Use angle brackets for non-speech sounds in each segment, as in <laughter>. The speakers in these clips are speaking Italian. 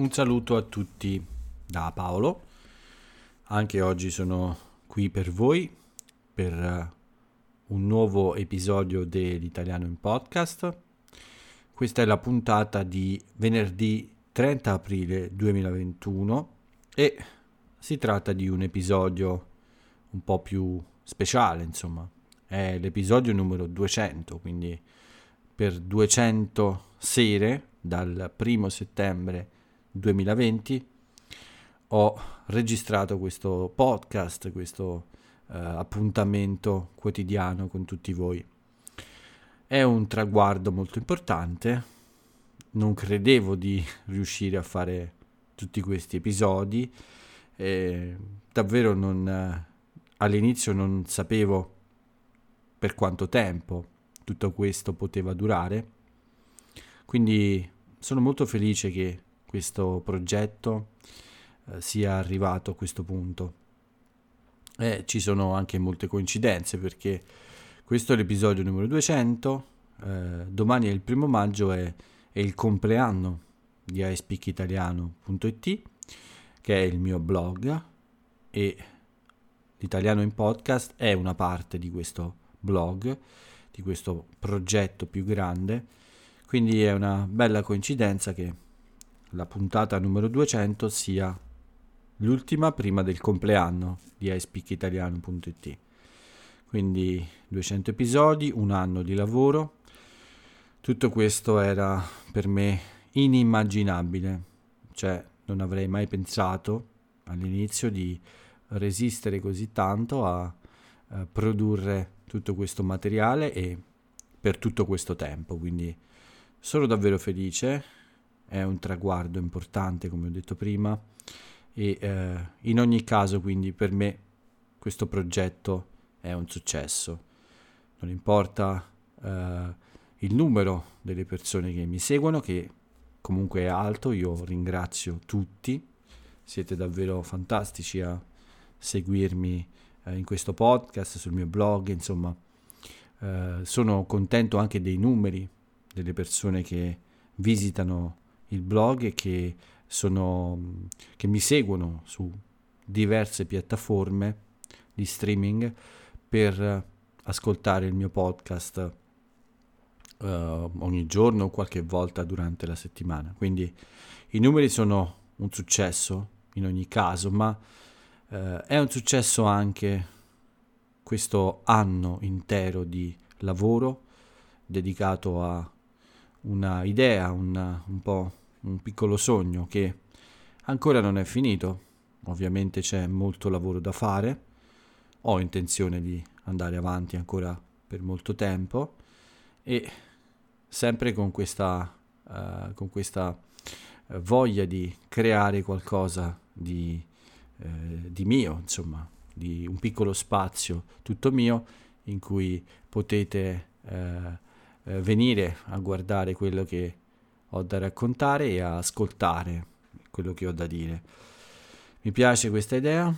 Un saluto a tutti da Paolo. Anche oggi sono qui per voi per eh, un nuovo episodio dell'Italiano in Podcast. Questa è la puntata di venerdì 30 aprile 2021 e si tratta di un episodio un po' più speciale, insomma. È l'episodio numero 200, quindi per 200 sere dal 1 settembre 2020 ho registrato questo podcast, questo uh, appuntamento quotidiano con tutti voi. È un traguardo molto importante, non credevo di riuscire a fare tutti questi episodi, e davvero non, all'inizio non sapevo per quanto tempo tutto questo poteva durare, quindi sono molto felice che questo progetto eh, sia arrivato a questo punto. E ci sono anche molte coincidenze perché questo è l'episodio numero 200, eh, domani è il primo maggio, è, è il compleanno di iSpeakitaliano.it che è il mio blog e l'italiano in podcast è una parte di questo blog, di questo progetto più grande, quindi è una bella coincidenza che la puntata numero 200 sia l'ultima prima del compleanno di iSpeakitaliano.it. Quindi 200 episodi, un anno di lavoro. Tutto questo era per me inimmaginabile, cioè non avrei mai pensato all'inizio di resistere così tanto a, a produrre tutto questo materiale e per tutto questo tempo. Quindi sono davvero felice è un traguardo importante, come ho detto prima, e eh, in ogni caso quindi per me questo progetto è un successo. Non importa eh, il numero delle persone che mi seguono, che comunque è alto, io ringrazio tutti, siete davvero fantastici a seguirmi eh, in questo podcast, sul mio blog, insomma, eh, sono contento anche dei numeri delle persone che visitano il blog e che, sono, che mi seguono su diverse piattaforme di streaming per ascoltare il mio podcast uh, ogni giorno o qualche volta durante la settimana. Quindi i numeri sono un successo in ogni caso, ma uh, è un successo anche questo anno intero di lavoro dedicato a una idea, un po' un piccolo sogno che ancora non è finito, ovviamente c'è molto lavoro da fare, ho intenzione di andare avanti ancora per molto tempo e sempre con questa, uh, con questa uh, voglia di creare qualcosa di, uh, di mio, insomma, di un piccolo spazio tutto mio in cui potete venire a guardare quello che ho da raccontare e a ascoltare quello che ho da dire. Mi piace questa idea,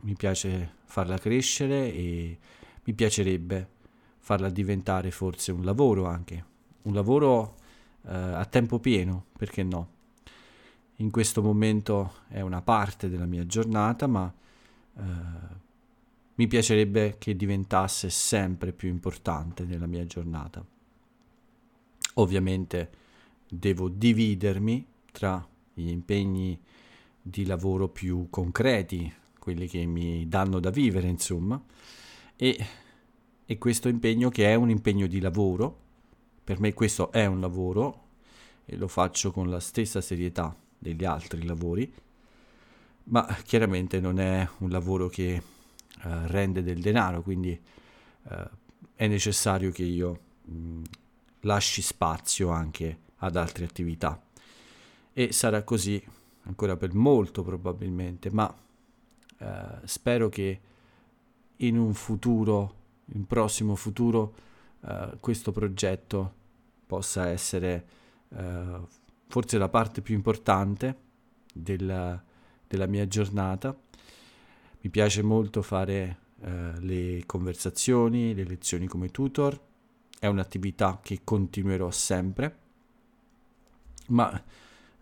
mi piace farla crescere e mi piacerebbe farla diventare forse un lavoro anche, un lavoro eh, a tempo pieno, perché no? In questo momento è una parte della mia giornata, ma eh, mi piacerebbe che diventasse sempre più importante nella mia giornata. Ovviamente devo dividermi tra gli impegni di lavoro più concreti, quelli che mi danno da vivere, insomma, e, e questo impegno che è un impegno di lavoro, per me questo è un lavoro e lo faccio con la stessa serietà degli altri lavori, ma chiaramente non è un lavoro che uh, rende del denaro, quindi uh, è necessario che io mh, lasci spazio anche ad altre attività. E sarà così ancora per molto probabilmente, ma eh, spero che in un futuro, in prossimo futuro, eh, questo progetto possa essere eh, forse la parte più importante della, della, mia giornata. Mi piace molto fare eh, le conversazioni, le lezioni come tutor, è un'attività che continuerò sempre ma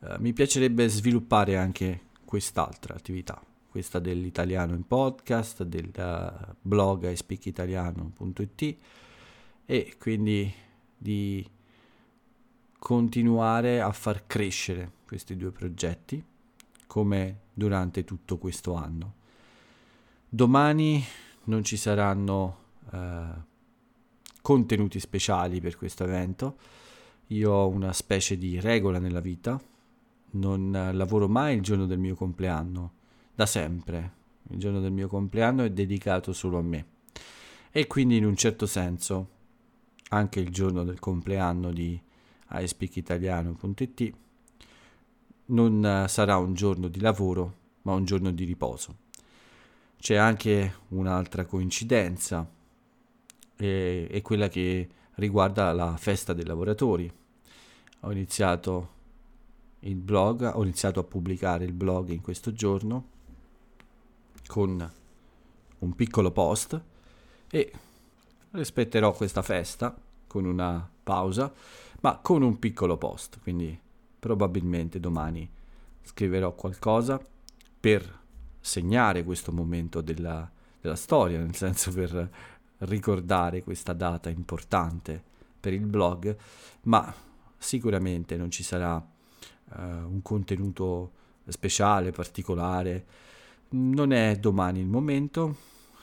eh, mi piacerebbe sviluppare anche quest'altra attività, questa dell'italiano in podcast, del uh, blog speakitaliano.it e quindi di continuare a far crescere questi due progetti come durante tutto questo anno. Domani non ci saranno eh, contenuti speciali per questo evento. Io ho una specie di regola nella vita, non lavoro mai il giorno del mio compleanno, da sempre. Il giorno del mio compleanno è dedicato solo a me. E quindi in un certo senso anche il giorno del compleanno di iSpeakitaliano.it non sarà un giorno di lavoro, ma un giorno di riposo. C'è anche un'altra coincidenza, è quella che riguarda la festa dei lavoratori. Ho iniziato il blog, ho iniziato a pubblicare il blog in questo giorno con un piccolo post e rispetterò questa festa con una pausa, ma con un piccolo post, quindi probabilmente domani scriverò qualcosa per segnare questo momento della, della storia, nel senso per ricordare questa data importante per il blog, ma sicuramente non ci sarà uh, un contenuto speciale, particolare. Non è domani il momento,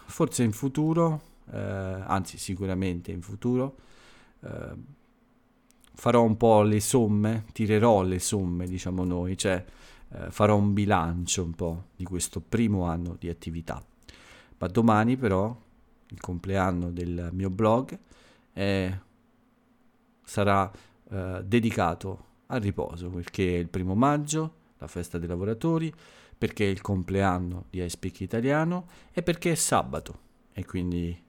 forse in futuro, eh, anzi sicuramente in futuro, eh, farò un po' le somme, tirerò le somme, diciamo noi, cioè farò un bilancio un po' di questo primo anno di attività. Ma domani però, il compleanno del mio blog, è, sarà eh, dedicato al riposo, perché è il primo maggio, la festa dei lavoratori, perché è il compleanno di I Speak Italiano e perché è sabato e quindi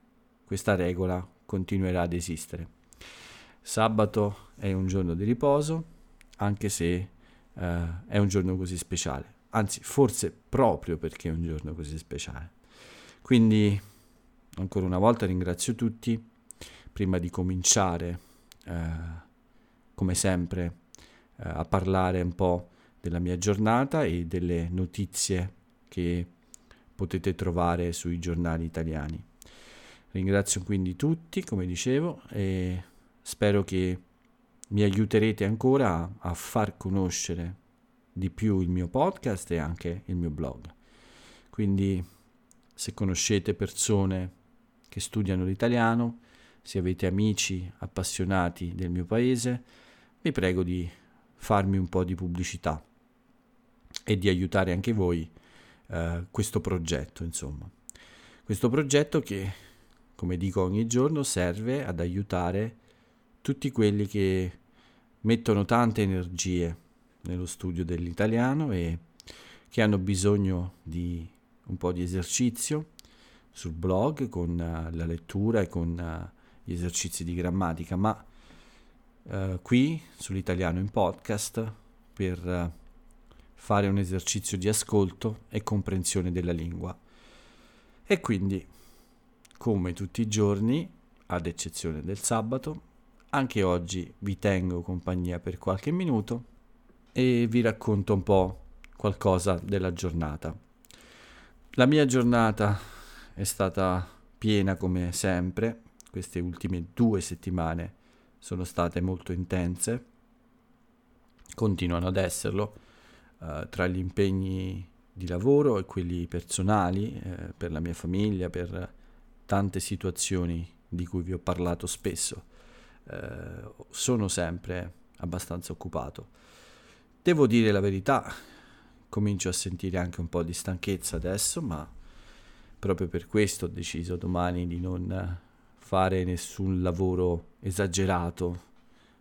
questa regola continuerà ad esistere. Sabato è un giorno di riposo, anche se uh, è un giorno così speciale, anzi forse proprio perché è un giorno così speciale. Quindi ancora una volta ringrazio tutti, prima di cominciare, uh, come sempre, uh, a parlare un po' della mia giornata e delle notizie che potete trovare sui giornali italiani. Ringrazio quindi tutti, come dicevo, e Spero che mi aiuterete ancora a far conoscere di più il mio podcast e anche il mio blog. Quindi se conoscete persone che studiano l'italiano, se avete amici appassionati del mio paese, vi prego di farmi un po' di pubblicità e di aiutare anche voi eh, questo progetto, insomma. Questo progetto che, come dico ogni giorno, serve ad aiutare tutti quelli che mettono tante energie nello studio dell'italiano e che hanno bisogno di un po' di esercizio sul blog con uh, la lettura e con uh, gli esercizi di grammatica, ma uh, qui sull'italiano in podcast per fare un esercizio di ascolto e comprensione della lingua. E quindi, come tutti i giorni, ad eccezione del sabato, anche oggi vi tengo compagnia per qualche minuto e vi racconto un po' qualcosa della giornata. La mia giornata è stata piena come sempre, queste ultime due settimane sono state molto intense, continuano ad esserlo, eh, tra gli impegni di lavoro e quelli personali, eh, per la mia famiglia, per tante situazioni di cui vi ho parlato spesso. Eh, sono sempre abbastanza occupato. Devo dire la verità, comincio a sentire anche un po' di stanchezza adesso, ma proprio per questo ho deciso domani di non fare nessun lavoro esagerato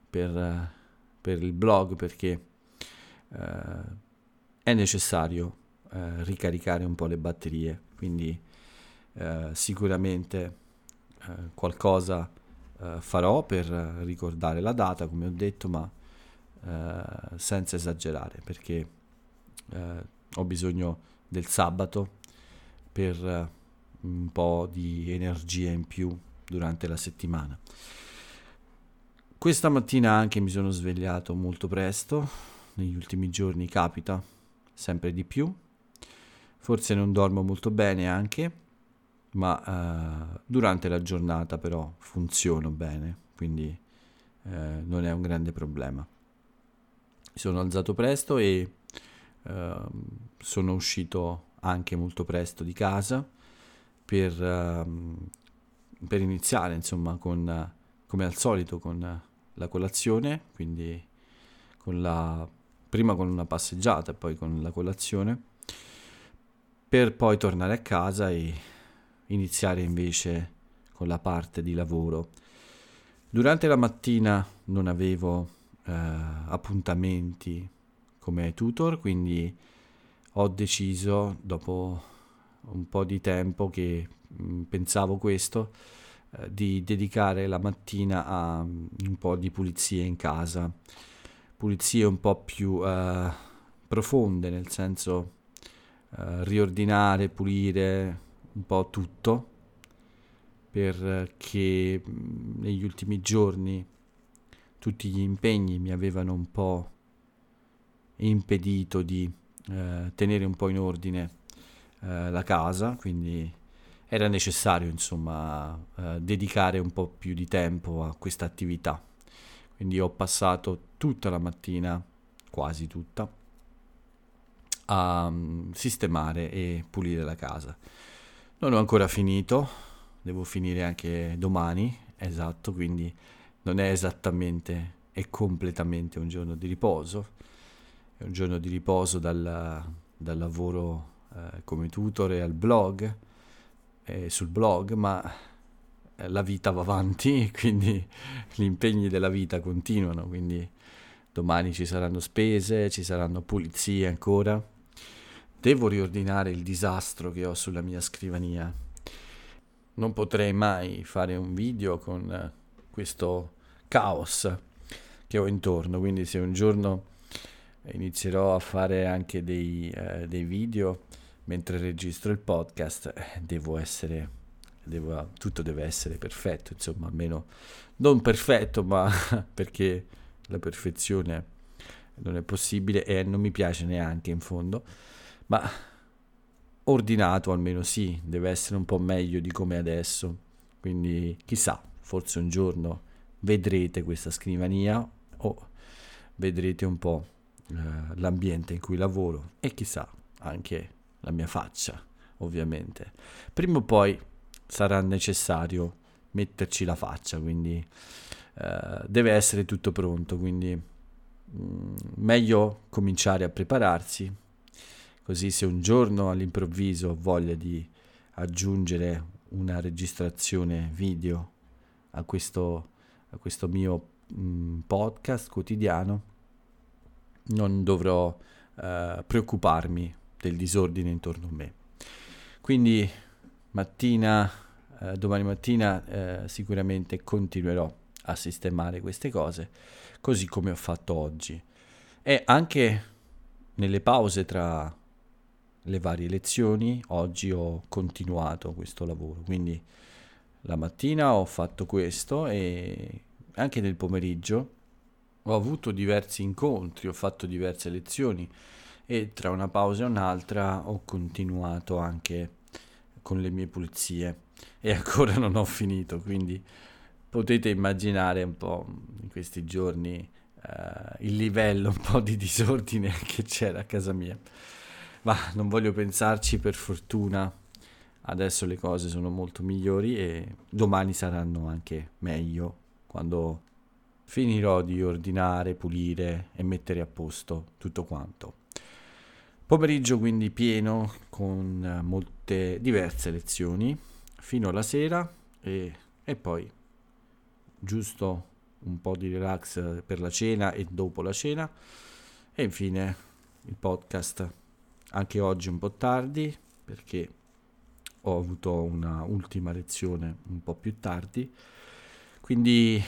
per, per il blog perché eh, è necessario eh, ricaricare un po' le batterie, quindi eh, sicuramente eh, qualcosa farò per ricordare la data, come ho detto, ma senza esagerare, perché ho bisogno del sabato per un po' di energia in più durante la settimana. Questa mattina anche mi sono svegliato molto presto, negli ultimi giorni capita sempre di più. Forse non dormo molto bene anche, ma eh, durante la giornata però funziono bene, quindi eh, non è un grande problema. Mi sono alzato presto e eh, sono uscito anche molto presto di casa per, ehm, per iniziare, insomma, con, come al solito con la colazione, quindi con la, prima con una passeggiata e poi con la colazione, per poi tornare a casa e iniziare invece con la parte di lavoro. Durante la mattina non avevo eh, appuntamenti come tutor, quindi ho deciso dopo un po' di tempo che mm, pensavo questo eh, di dedicare la mattina a um, un po' di pulizie in casa, pulizie un po' più eh, profonde, nel senso eh, riordinare, pulire un po' tutto, perché mm, negli ultimi giorni tutti gli impegni mi avevano un po' impedito di eh, tenere un po' in ordine eh, la casa, quindi era necessario insomma eh, dedicare un po' più di tempo a questa attività. Quindi ho passato tutta la mattina, quasi tutta, a um, sistemare e pulire la casa. Non ho ancora finito, devo finire anche domani, esatto, quindi non è esattamente e completamente un giorno di riposo, è un giorno di riposo dal, dal lavoro eh, come tutor e al blog, eh, sul blog, ma eh, la vita va avanti, <laughs> quindi gli impegni della vita continuano, quindi domani ci saranno spese, ci saranno pulizie ancora. Devo riordinare il disastro che ho sulla mia scrivania. Non potrei mai fare un video con eh, questo caos che ho intorno, quindi se un giorno inizierò a fare anche dei, eh, dei video mentre registro il podcast, eh, devo essere, devo, tutto deve essere perfetto, insomma, almeno non perfetto, ma <laughs> perché la perfezione non è possibile e non mi piace neanche in fondo, ma ordinato almeno sì, deve essere un po' meglio di come adesso, quindi chissà, forse un giorno vedrete questa scrivania o vedrete un po' eh, l'ambiente in cui lavoro e chissà anche la mia faccia, ovviamente. Prima o poi sarà necessario metterci la faccia, quindi eh, deve essere tutto pronto, quindi mh, mm, meglio cominciare a prepararsi, così se un giorno all'improvviso ho voglia di aggiungere una registrazione video a questo, a questo mio mh, mm, podcast quotidiano, non dovrò eh, preoccuparmi del disordine intorno a me. Quindi mattina, eh, domani mattina eh, sicuramente continuerò a sistemare queste cose, così come ho fatto oggi. E anche nelle pause tra le varie lezioni, oggi ho continuato questo lavoro. Quindi la mattina ho fatto questo e anche nel pomeriggio ho avuto diversi incontri, ho fatto diverse lezioni e tra una pausa e un'altra ho continuato anche con le mie pulizie e <laughs> ancora non ho finito, quindi potete immaginare un po' in questi giorni uh, il livello un po' di disordine <laughs> che c'era a casa mia. Ma non voglio pensarci, per fortuna adesso le cose sono molto migliori e domani saranno anche meglio quando finirò di ordinare, pulire e mettere a posto tutto quanto. Pomeriggio quindi pieno con eh, molte diverse lezioni fino alla sera e, e poi giusto un po' di relax per la cena e dopo la cena e infine il podcast anche oggi un po' tardi perché ho avuto una ultima lezione un po' più tardi quindi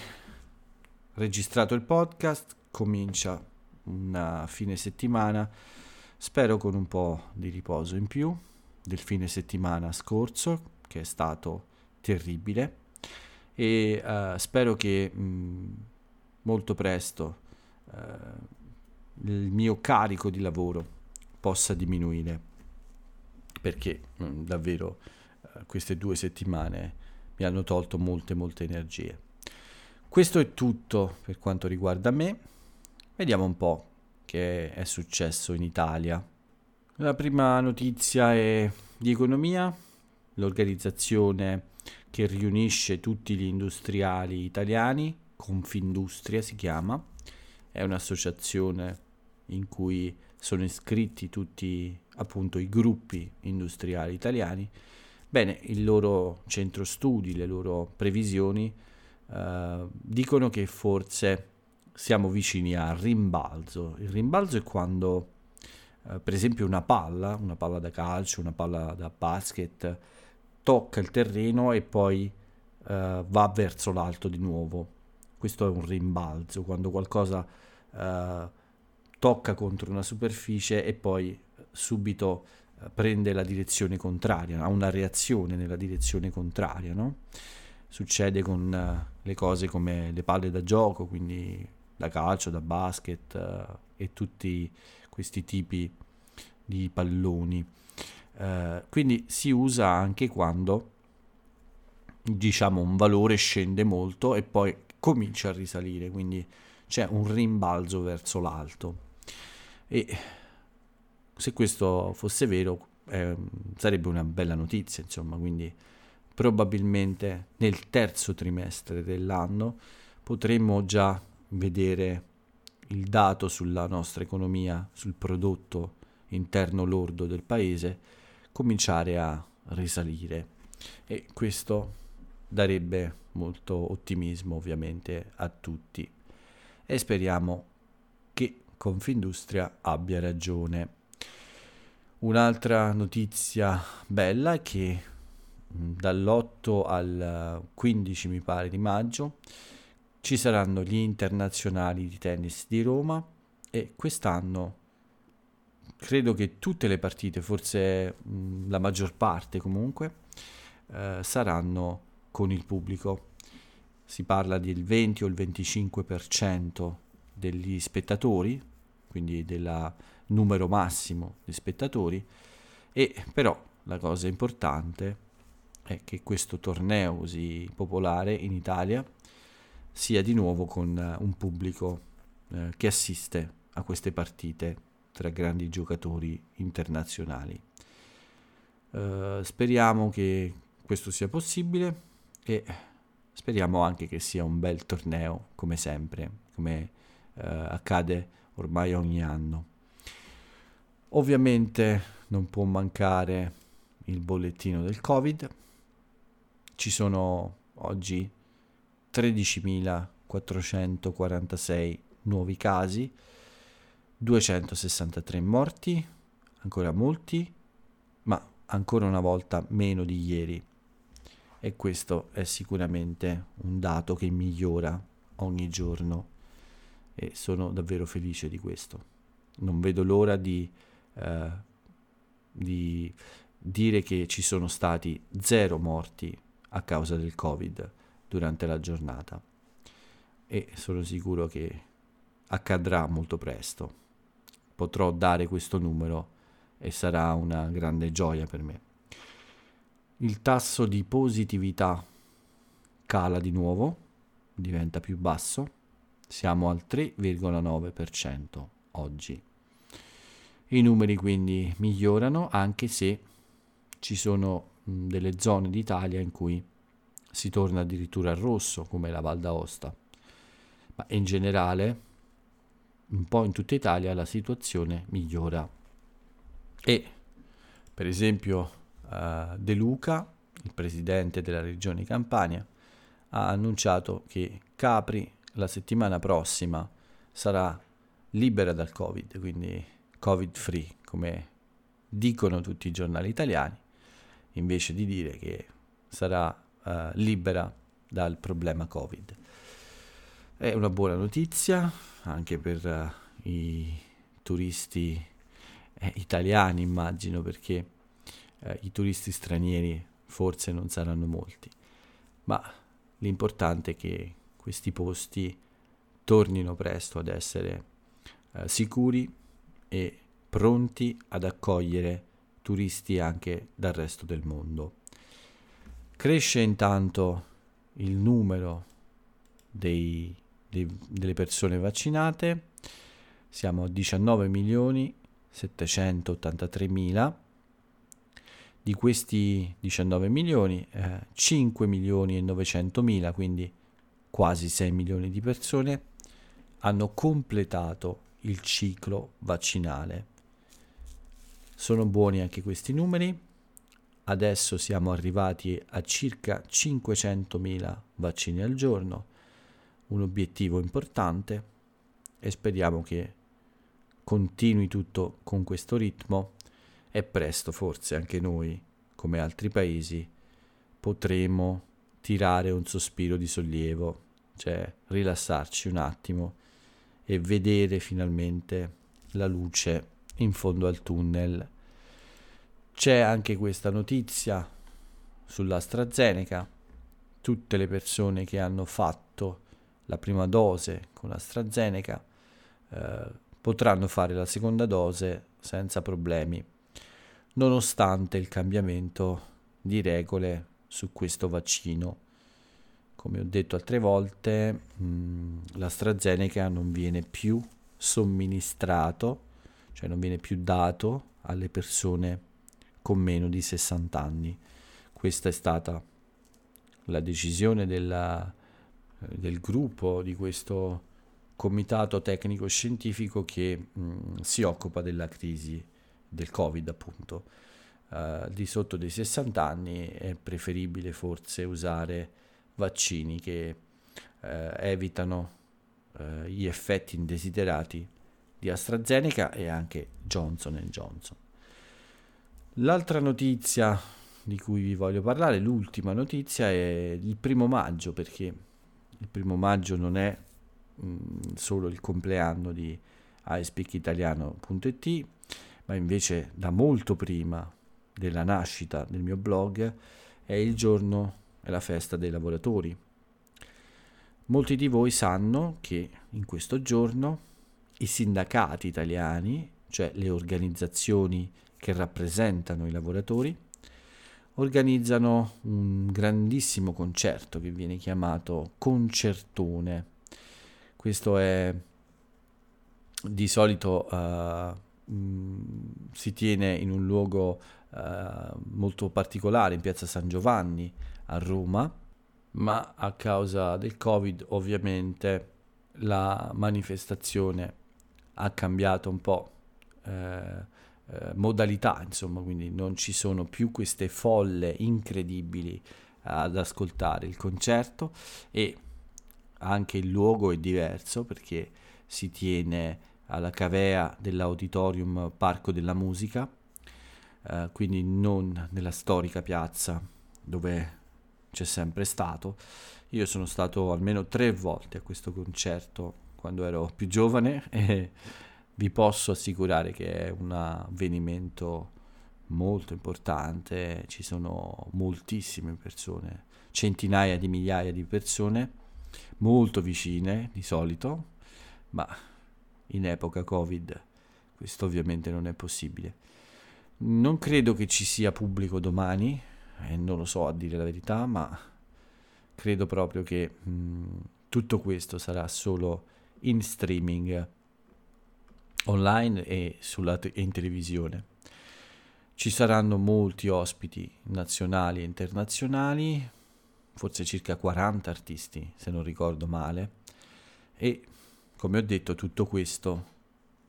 registrato il podcast comincia una fine settimana Spero con un po' di riposo in più del fine settimana scorso, che è stato terribile, e uh, spero che mh, molto presto uh, il mio carico di lavoro possa diminuire perché mh, mm, davvero eh, queste due settimane mi hanno tolto molte molte energie. Questo è tutto per quanto riguarda me. Vediamo un po' che è successo in Italia. La prima notizia è di economia, l'organizzazione che riunisce tutti gli industriali italiani, Confindustria si chiama, è un'associazione in cui sono iscritti tutti appunto i gruppi industriali italiani. Bene, il loro centro studi, le loro previsioni eh, dicono che forse siamo vicini al rimbalzo. Il rimbalzo è quando, eh, per esempio, una palla, una palla da calcio, una palla da basket, tocca il terreno e poi eh, va verso l'alto di nuovo. Questo è un rimbalzo, quando qualcosa eh, tocca contro una superficie e poi subito eh, prende la direzione contraria, ha una reazione nella direzione contraria, no? Succede con uh, le cose come le palle da gioco, quindi da calcio, da basket uh, e tutti questi tipi di palloni. Uh, quindi si usa anche quando diciamo un valore scende molto e poi comincia a risalire, quindi c'è un rimbalzo verso l'alto. E se questo fosse vero eh, sarebbe una bella notizia, insomma, quindi probabilmente nel terzo trimestre dell'anno potremmo già vedere il dato sulla nostra economia, sul prodotto interno lordo del paese, cominciare a risalire e questo darebbe molto ottimismo ovviamente a tutti e speriamo che Confindustria abbia ragione. Un'altra notizia bella è che dall'8 al 15 mi pare di maggio ci saranno gli internazionali di tennis di Roma e quest'anno credo che tutte le partite, forse mh, la maggior parte comunque, eh, saranno con il pubblico. Si parla del 20 o il 25% degli spettatori, quindi del numero massimo di spettatori, e però la cosa importante è che questo torneo così popolare in Italia sia di nuovo con un pubblico eh, che assiste a queste partite tra grandi giocatori internazionali. Uh, speriamo che questo sia possibile e speriamo anche che sia un bel torneo come sempre, come uh, accade ormai ogni anno. Ovviamente non può mancare il bollettino del Covid. Ci sono oggi 13.446 nuovi casi, 263 morti, ancora molti, ma ancora una volta meno di ieri. E questo è sicuramente un dato che migliora ogni giorno e sono davvero felice di questo. Non vedo l'ora di, eh, di dire che ci sono stati zero morti a causa del Covid durante la giornata e sono sicuro che accadrà molto presto. Potrò dare questo numero e sarà una grande gioia per me. Il tasso di positività cala di nuovo, diventa più basso siamo al 3,9% oggi. I numeri quindi migliorano anche se ci sono delle zone d'Italia in cui si torna addirittura al rosso come la Val d'Aosta. Ma in generale un po' in tutta Italia la situazione migliora. E per esempio uh, De Luca, il presidente della regione Campania, ha annunciato che Capri la settimana prossima sarà libera dal Covid, quindi Covid free, come dicono tutti i giornali italiani, invece di dire che sarà uh, libera dal problema Covid. È una buona notizia anche per uh, i turisti eh, italiani, immagino, perché uh, i turisti stranieri forse non saranno molti, ma l'importante è che questi posti tornino presto ad essere eh, sicuri e pronti ad accogliere turisti anche dal resto del mondo. Cresce intanto il numero dei, dei, delle persone vaccinate, siamo a 19 milioni 783 mila. Di questi 19 milioni, eh, 5 milioni e 900 mila, quindi quasi 6 milioni di persone, hanno completato il ciclo vaccinale. Sono buoni anche questi numeri. Adesso siamo arrivati a circa 500.000 vaccini al giorno, un obiettivo importante e speriamo che continui tutto con questo ritmo e presto forse anche noi, come altri paesi, potremo tirare un sospiro di sollievo, cioè rilassarci un attimo e vedere finalmente la luce in fondo al tunnel. C'è anche questa notizia sull'AstraZeneca. Tutte le persone che hanno fatto la prima dose con l'AstraZeneca eh, potranno fare la seconda dose senza problemi, nonostante il cambiamento di regole su questo vaccino come ho detto altre volte, mh, l'AstraZeneca non viene più somministrato, cioè non viene più dato alle persone con meno di 60 anni. Questa è stata la decisione della, del gruppo di questo comitato tecnico scientifico che mh, si occupa della crisi del Covid, appunto. Uh, di sotto dei 60 anni è preferibile forse usare vaccini che eh, evitano eh, gli effetti indesiderati di AstraZeneca e anche Johnson Johnson. L'altra notizia di cui vi voglio parlare, l'ultima notizia, è il primo maggio, perché il primo maggio non è mh, mm, solo il compleanno di iSpeakitaliano.it, ma invece da molto prima della nascita del mio blog è il giorno è la festa dei lavoratori. Molti di voi sanno che in questo giorno i sindacati italiani, cioè le organizzazioni che rappresentano i lavoratori, organizzano un grandissimo concerto che viene chiamato concertone. Questo è di solito uh, si tiene in un luogo uh, molto particolare, in piazza San Giovanni, a Roma, ma a causa del Covid ovviamente la manifestazione ha cambiato un po' eh, eh, modalità, insomma, quindi non ci sono più queste folle incredibili ad ascoltare il concerto e anche il luogo è diverso perché si tiene alla cavea dell'auditorium Parco della Musica, eh, quindi non nella storica piazza dove c'è sempre stato. Io sono stato almeno tre volte a questo concerto quando ero più giovane <laughs> e vi posso assicurare che è un avvenimento molto importante, ci sono moltissime persone, centinaia di migliaia di persone, molto vicine di solito, ma in epoca Covid questo ovviamente non è possibile. Non credo che ci sia pubblico domani, e non lo so a dire la verità, ma credo proprio che mh, tutto questo sarà solo in streaming online e, te- in televisione. Ci saranno molti ospiti nazionali e internazionali, forse circa 40 artisti se non ricordo male, e come ho detto tutto questo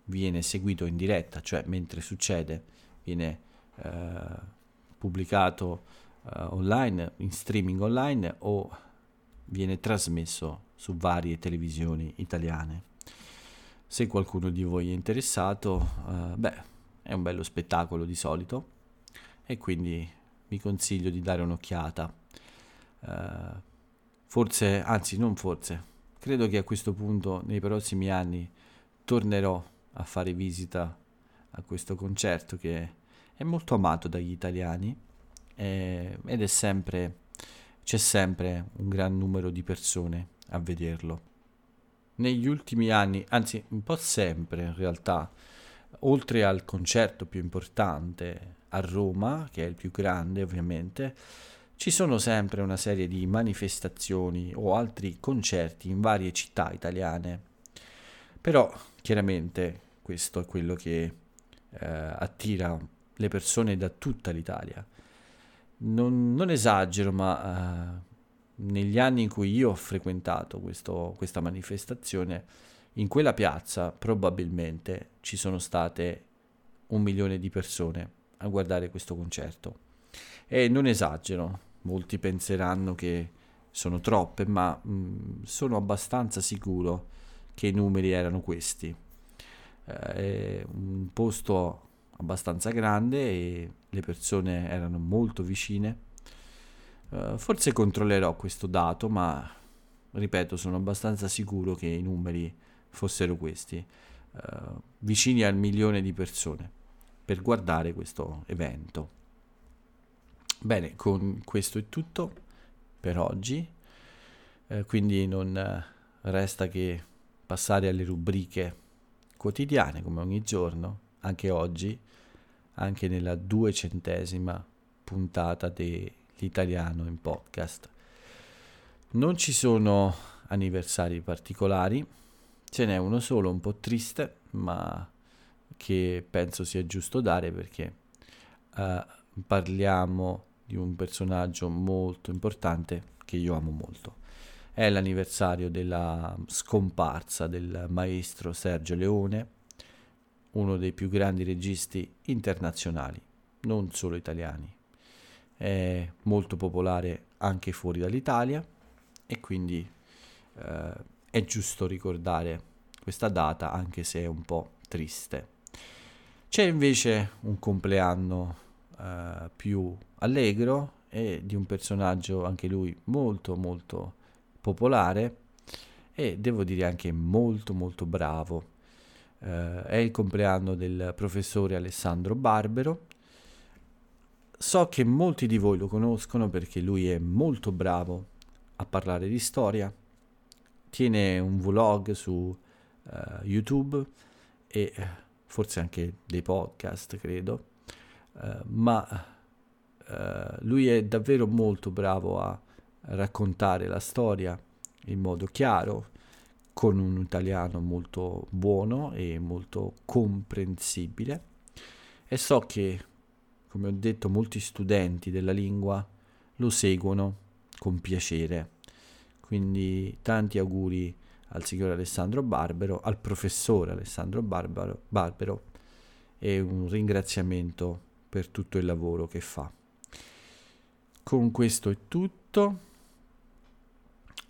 viene seguito in diretta, cioè mentre succede viene eh, pubblicato uh, online, in streaming online o viene trasmesso su varie televisioni italiane. Se qualcuno di voi è interessato, uh, beh, è un bello spettacolo di solito e quindi vi consiglio di dare un'occhiata. Uh, forse, anzi non forse, credo che a questo punto nei prossimi anni tornerò a fare visita a questo concerto che è molto amato dagli italiani eh, ed è sempre, c'è sempre un gran numero di persone a vederlo. negli ultimi anni, anzi un po' sempre in realtà, oltre al concerto più importante a Roma, che è il più grande ovviamente, ci sono sempre una serie di manifestazioni o altri concerti in varie città italiane. Però chiaramente questo è quello che eh, attira le persone da tutta l'Italia. Non, non esagero, ma eh, negli anni in cui io ho frequentato questo, questa manifestazione, in quella piazza probabilmente ci sono state un milione di persone a guardare questo concerto. E non esagero, molti penseranno che sono troppe, ma mh, mm, sono abbastanza sicuro che i numeri erano questi. Eh, è un posto abbastanza grande e le persone erano molto vicine Uh, forse controllerò questo dato, ma ripeto, sono abbastanza sicuro che i numeri fossero questi, uh, vicini al milione di persone per guardare questo evento. Bene, con questo è tutto per oggi, uh, quindi non resta che passare alle rubriche quotidiane come ogni giorno, anche oggi, anche nella duecentesima puntata dei l'italiano in podcast. Non ci sono anniversari particolari, ce n'è uno solo un po' triste, ma che penso sia giusto dare perché uh, parliamo di un personaggio molto importante che io amo molto. È l'anniversario della scomparsa del maestro Sergio Leone, uno dei più grandi registi internazionali, non solo italiani è molto popolare anche fuori dall'Italia e quindi eh, è giusto ricordare questa data anche se è un po' triste. C'è invece un compleanno eh, più allegro e di un personaggio anche lui molto molto popolare e devo dire anche molto molto bravo. Eh, è il compleanno del professore Alessandro Barbero So che molti di voi lo conoscono perché lui è molto bravo a parlare di storia, tiene un vlog su uh, YouTube e eh, forse anche dei podcast, credo, uh, ma uh, lui è davvero molto bravo a raccontare la storia in modo chiaro, con un italiano molto buono e molto comprensibile. E so che come ho detto, molti studenti della lingua lo seguono con piacere. Quindi tanti auguri al signor Alessandro Barbero, al professore Alessandro Barbaro, Barbero e un ringraziamento per tutto il lavoro che fa. Con questo è tutto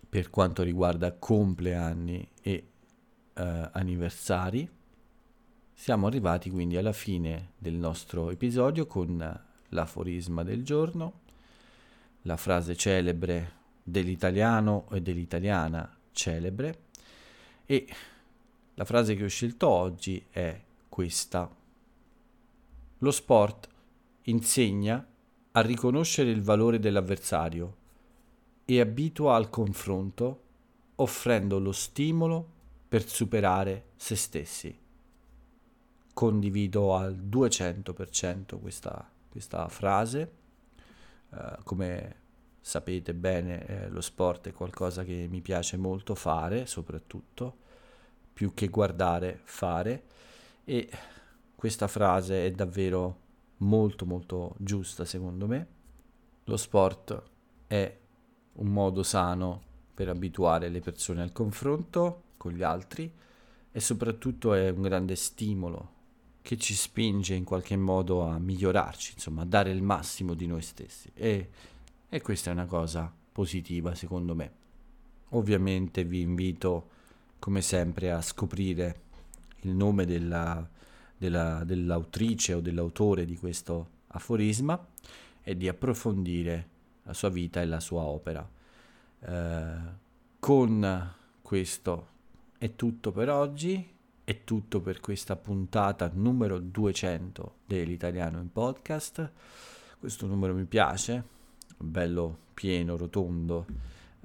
per quanto riguarda compleanni e eh, anniversari. Siamo arrivati quindi alla fine del nostro episodio con l'aforisma del giorno, la frase celebre dell'italiano e dell'italiana celebre e la frase che ho scelto oggi è questa. Lo sport insegna a riconoscere il valore dell'avversario e abitua al confronto offrendo lo stimolo per superare se stessi condivido al 200% questa, questa frase. Uh, come sapete bene, eh, lo sport è qualcosa che mi piace molto fare, soprattutto, più che guardare, fare. E questa frase è davvero molto molto giusta secondo me. Lo sport è un modo sano per abituare le persone al confronto con gli altri e soprattutto è un grande stimolo che ci spinge in qualche modo a migliorarci, insomma, a dare il massimo di noi stessi. E, e questa è una cosa positiva, secondo me. Ovviamente vi invito, come sempre, a scoprire il nome della, della, dell'autrice o dell'autore di questo aforisma e di approfondire la sua vita e la sua opera. Eh, con questo è tutto per oggi è tutto per questa puntata numero 200 dell'italiano in podcast. Questo numero mi piace, bello pieno, rotondo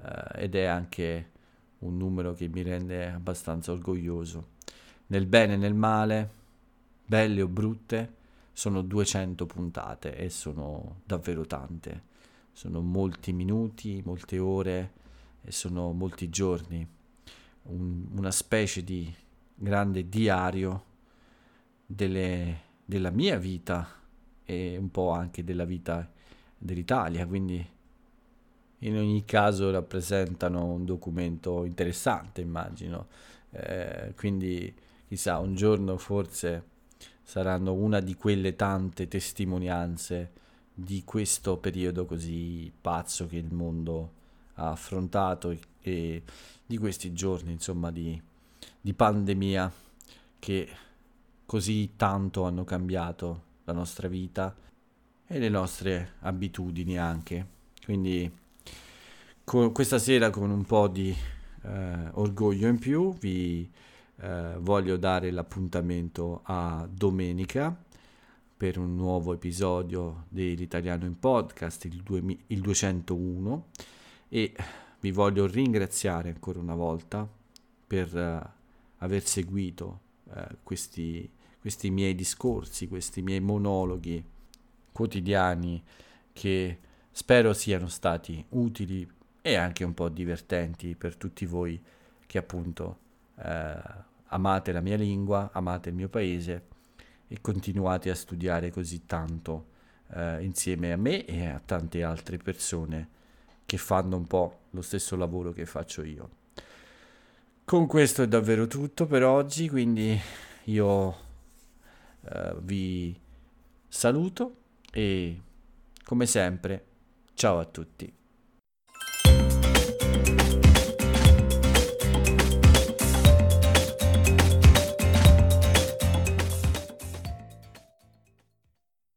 eh, ed è anche un numero che mi rende abbastanza orgoglioso. Nel bene e nel male, belle o brutte, sono 200 puntate e sono davvero tante. Sono molti minuti, molte ore e sono molti giorni. Un, una specie di grande diario delle, della mia vita e un po' anche della vita dell'Italia, quindi in ogni caso rappresentano un documento interessante, immagino. Eh, quindi chissà, un giorno forse saranno una di quelle tante testimonianze di questo periodo così pazzo che il mondo ha affrontato e, e di questi giorni, insomma, di, di pandemia che così tanto hanno cambiato la nostra vita e le nostre abitudini anche. Quindi con, questa sera con un po' di eh, orgoglio in più vi eh, voglio dare l'appuntamento a domenica per un nuovo episodio dell'Italiano in Podcast, il, 2000, il 201, e vi voglio ringraziare ancora una volta per uh, aver seguito uh, questi, questi miei discorsi, questi miei monologhi quotidiani che spero siano stati utili e anche un po' divertenti per tutti voi che appunto eh, amate la mia lingua, amate il mio paese e continuate a studiare così tanto eh, insieme a me e a tante altre persone che fanno un po' lo stesso lavoro che faccio io. Con questo è davvero tutto per oggi, quindi io eh, vi saluto e come sempre ciao a tutti.